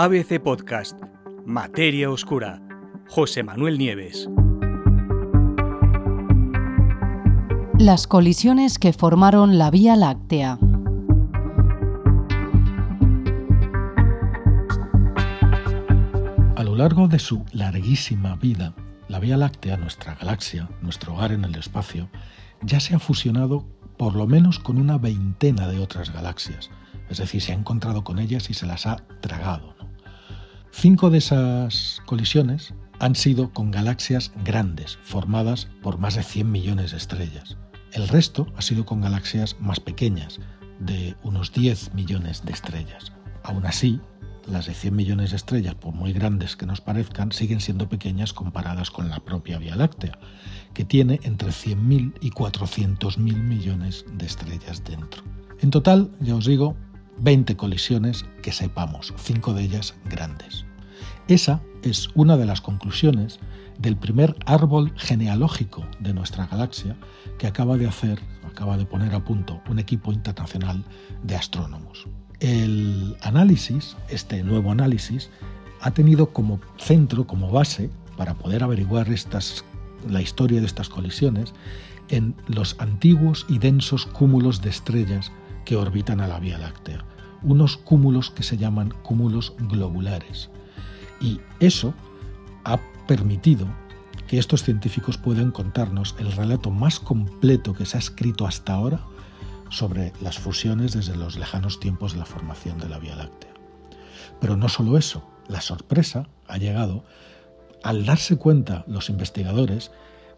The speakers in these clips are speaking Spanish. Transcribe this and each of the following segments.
ABC Podcast, Materia Oscura, José Manuel Nieves. Las colisiones que formaron la Vía Láctea. A lo largo de su larguísima vida, la Vía Láctea, nuestra galaxia, nuestro hogar en el espacio, ya se ha fusionado por lo menos con una veintena de otras galaxias, es decir, se ha encontrado con ellas y se las ha tragado. Cinco de esas colisiones han sido con galaxias grandes, formadas por más de 100 millones de estrellas. El resto ha sido con galaxias más pequeñas, de unos 10 millones de estrellas. Aún así, las de 100 millones de estrellas, por muy grandes que nos parezcan, siguen siendo pequeñas comparadas con la propia Vía Láctea, que tiene entre 100.000 y 400.000 millones de estrellas dentro. En total, ya os digo, 20 colisiones que sepamos, 5 de ellas grandes. Esa es una de las conclusiones del primer árbol genealógico de nuestra galaxia que acaba de hacer, acaba de poner a punto un equipo internacional de astrónomos. El análisis, este nuevo análisis, ha tenido como centro, como base, para poder averiguar la historia de estas colisiones, en los antiguos y densos cúmulos de estrellas que orbitan a la Vía Láctea, unos cúmulos que se llaman cúmulos globulares. Y eso ha permitido que estos científicos puedan contarnos el relato más completo que se ha escrito hasta ahora sobre las fusiones desde los lejanos tiempos de la formación de la Vía Láctea. Pero no solo eso, la sorpresa ha llegado al darse cuenta los investigadores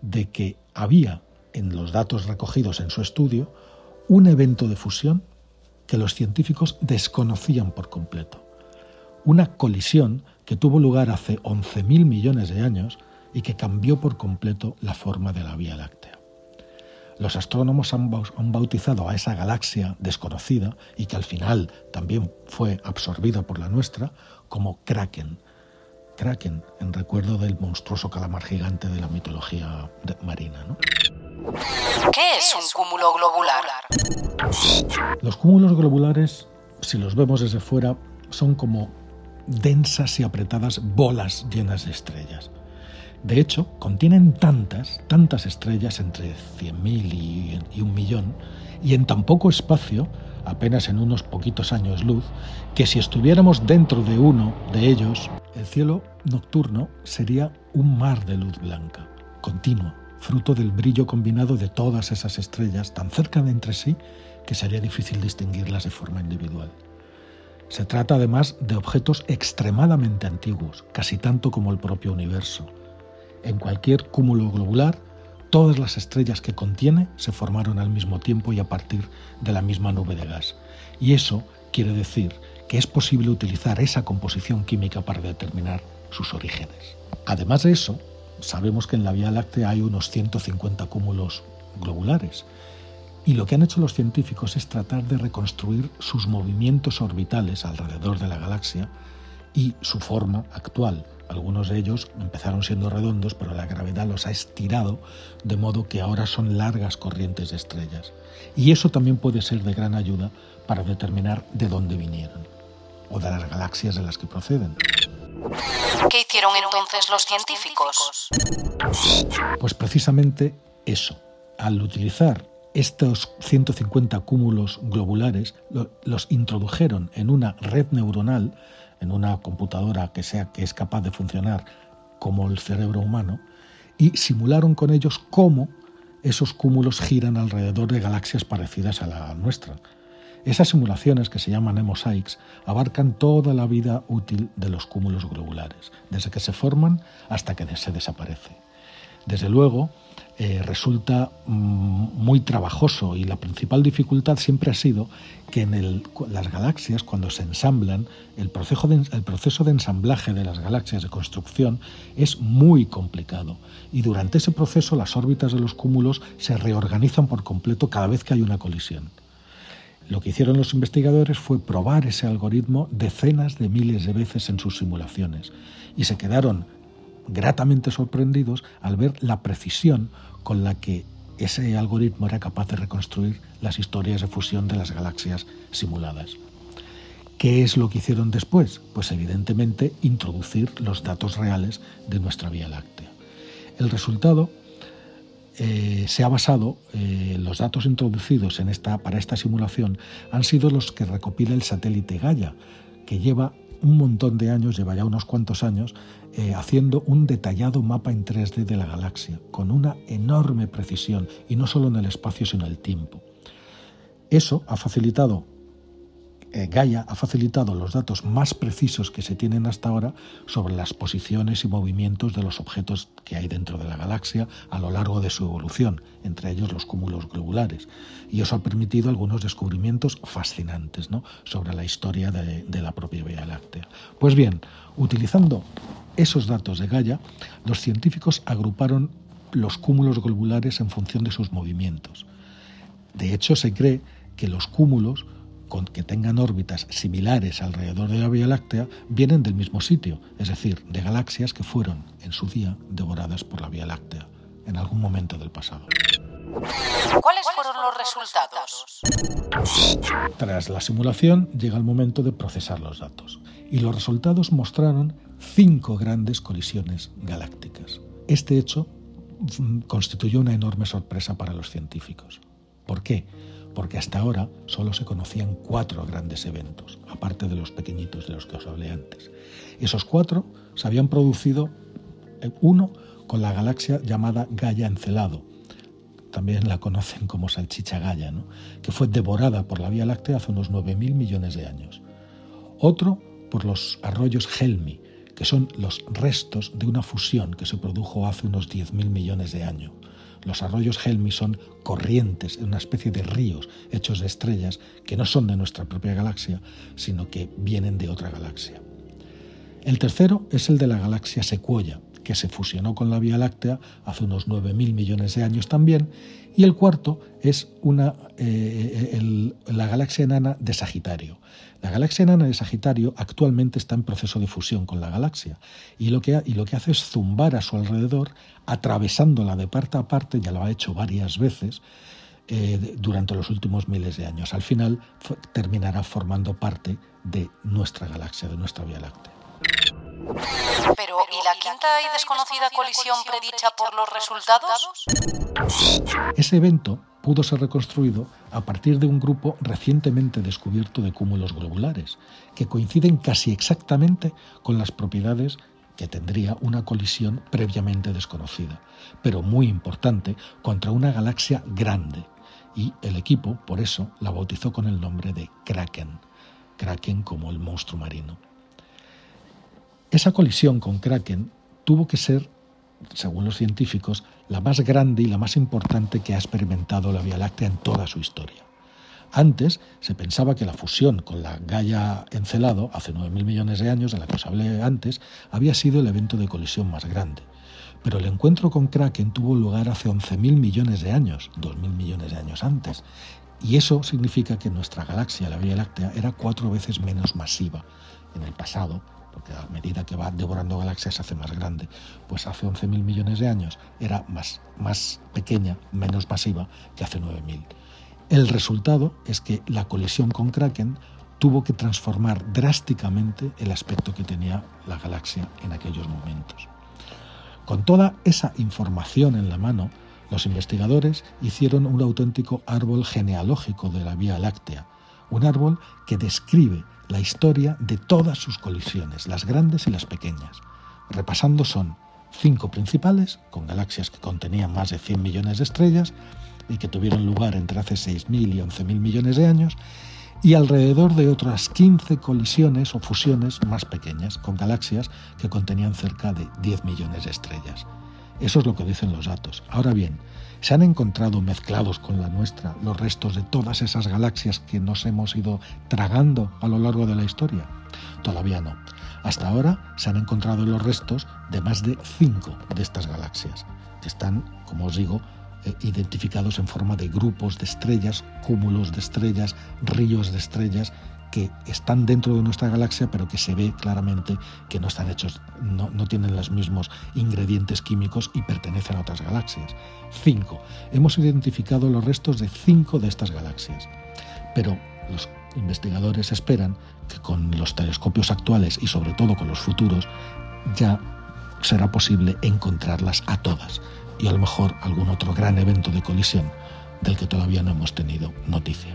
de que había en los datos recogidos en su estudio un evento de fusión que los científicos desconocían por completo. Una colisión que tuvo lugar hace 11.000 millones de años y que cambió por completo la forma de la Vía Láctea. Los astrónomos han bautizado a esa galaxia desconocida y que al final también fue absorbida por la nuestra como Kraken. Kraken, en recuerdo del monstruoso calamar gigante de la mitología marina. ¿no? ¿Qué es un cúmulo globular? Los cúmulos globulares, si los vemos desde fuera, son como densas y apretadas bolas llenas de estrellas. De hecho, contienen tantas, tantas estrellas, entre 100.000 y, y un millón, y en tan poco espacio, apenas en unos poquitos años luz, que si estuviéramos dentro de uno de ellos, el cielo nocturno sería un mar de luz blanca, continuo, fruto del brillo combinado de todas esas estrellas tan cerca de entre sí que sería difícil distinguirlas de forma individual. Se trata además de objetos extremadamente antiguos, casi tanto como el propio universo. En cualquier cúmulo globular, todas las estrellas que contiene se formaron al mismo tiempo y a partir de la misma nube de gas. Y eso quiere decir que es posible utilizar esa composición química para determinar sus orígenes. Además de eso, sabemos que en la Vía Láctea hay unos 150 cúmulos globulares. Y lo que han hecho los científicos es tratar de reconstruir sus movimientos orbitales alrededor de la galaxia y su forma actual. Algunos de ellos empezaron siendo redondos, pero la gravedad los ha estirado de modo que ahora son largas corrientes de estrellas. Y eso también puede ser de gran ayuda para determinar de dónde vinieron o de las galaxias de las que proceden. ¿Qué hicieron entonces los científicos? Pues precisamente eso. Al utilizar estos 150 cúmulos globulares, los introdujeron en una red neuronal, en una computadora que sea que es capaz de funcionar como el cerebro humano, y simularon con ellos cómo esos cúmulos giran alrededor de galaxias parecidas a la nuestra. Esas simulaciones, que se llaman mosaics, abarcan toda la vida útil de los cúmulos globulares, desde que se forman hasta que se desaparece. Desde luego, eh, resulta mm, muy trabajoso y la principal dificultad siempre ha sido que en las galaxias, cuando se ensamblan, el proceso, de, el proceso de ensamblaje de las galaxias de construcción es muy complicado y durante ese proceso las órbitas de los cúmulos se reorganizan por completo cada vez que hay una colisión. Lo que hicieron los investigadores fue probar ese algoritmo decenas de miles de veces en sus simulaciones y se quedaron gratamente sorprendidos al ver la precisión con la que ese algoritmo era capaz de reconstruir las historias de fusión de las galaxias simuladas. ¿Qué es lo que hicieron después? Pues evidentemente introducir los datos reales de nuestra Vía Láctea. El resultado eh, se ha basado, eh, los datos introducidos en esta, para esta simulación han sido los que recopila el satélite Gaia, que lleva un montón de años, lleva ya unos cuantos años, eh, haciendo un detallado mapa en 3D de la galaxia, con una enorme precisión, y no solo en el espacio, sino en el tiempo. Eso ha facilitado eh, Gaia ha facilitado los datos más precisos que se tienen hasta ahora sobre las posiciones y movimientos de los objetos que hay dentro de la galaxia a lo largo de su evolución, entre ellos los cúmulos globulares. Y eso ha permitido algunos descubrimientos fascinantes sobre la historia de, de la propia Vía Láctea. Pues bien, utilizando esos datos de Gaia, los científicos agruparon los cúmulos globulares en función de sus movimientos. De hecho, se cree que los cúmulos con que tengan órbitas similares alrededor de la Vía Láctea vienen del mismo sitio, es decir, de galaxias que fueron en su día devoradas por la Vía Láctea en algún momento del pasado. ¿Cuáles fueron los resultados? Tras la simulación llega el momento de procesar los datos y los resultados mostraron cinco grandes colisiones galácticas. Este hecho mm, constituyó una enorme sorpresa para los científicos. ¿Por qué? Porque hasta ahora solo se conocían cuatro grandes eventos, aparte de los pequeñitos de los que os hablé antes. Esos cuatro se habían producido, eh, uno con la galaxia llamada Gaia Encelado, también la conocen como salchicha Gaia, que fue devorada por la Vía Láctea hace unos 9.000 millones de años. Otro por los arroyos Helmi, que son los restos de una fusión que se produjo hace unos 10.000 millones de años. Los arroyos Helmi son corrientes, una especie de ríos hechos de estrellas que no son de nuestra propia galaxia, sino que vienen de otra galaxia. El tercero es el de la galaxia Sequoia, que se fusionó con la Vía Láctea hace unos 9.000 millones de años también, y el cuarto es una, eh, la galaxia enana de Sagitario. La galaxia enana de Sagitario actualmente está en proceso de fusión con la galaxia y lo que, y lo que hace es zumbar a su alrededor, atravesándola de parte a parte, ya lo ha hecho varias veces, eh, durante los últimos miles de años. Al final terminará formando parte de nuestra galaxia, de nuestra Vía Láctea. ¿Y la quinta y desconocida colisión predicha por los resultados? Ese evento pudo ser reconstruido a partir de un grupo recientemente descubierto de cúmulos globulares, que coinciden casi exactamente con las propiedades que tendría una colisión previamente desconocida, pero muy importante, contra una galaxia grande, y el equipo, por eso, la bautizó con el nombre de Kraken, Kraken como el monstruo marino. Esa colisión con Kraken tuvo que ser según los científicos, la más grande y la más importante que ha experimentado la Vía Láctea en toda su historia. Antes se pensaba que la fusión con la Gaia Encelado, hace 9.000 millones de años, de la que os hablé antes, había sido el evento de colisión más grande. Pero el encuentro con Kraken tuvo lugar hace 11.000 millones de años, 2.000 millones de años antes. Y eso significa que nuestra galaxia, la Vía Láctea, era cuatro veces menos masiva en el pasado porque a medida que va devorando galaxias se hace más grande. Pues hace 11.000 millones de años era más, más pequeña, menos masiva que hace 9.000. El resultado es que la colisión con Kraken tuvo que transformar drásticamente el aspecto que tenía la galaxia en aquellos momentos. Con toda esa información en la mano, los investigadores hicieron un auténtico árbol genealógico de la Vía Láctea, un árbol que describe la historia de todas sus colisiones, las grandes y las pequeñas. Repasando son cinco principales, con galaxias que contenían más de 100 millones de estrellas y que tuvieron lugar entre hace 6.000 y 11.000 millones de años, y alrededor de otras 15 colisiones o fusiones más pequeñas, con galaxias que contenían cerca de 10 millones de estrellas. Eso es lo que dicen los datos. Ahora bien, ¿Se han encontrado mezclados con la nuestra los restos de todas esas galaxias que nos hemos ido tragando a lo largo de la historia? Todavía no. Hasta ahora se han encontrado los restos de más de cinco de estas galaxias, que están, como os digo, eh, identificados en forma de grupos de estrellas, cúmulos de estrellas, ríos de estrellas que están dentro de nuestra galaxia, pero que se ve claramente que no están hechos, no, no tienen los mismos ingredientes químicos y pertenecen a otras galaxias. 5. Hemos identificado los restos de 5 de estas galaxias, pero los investigadores esperan que con los telescopios actuales y sobre todo con los futuros ya será posible encontrarlas a todas y a lo mejor algún otro gran evento de colisión del que todavía no hemos tenido noticia.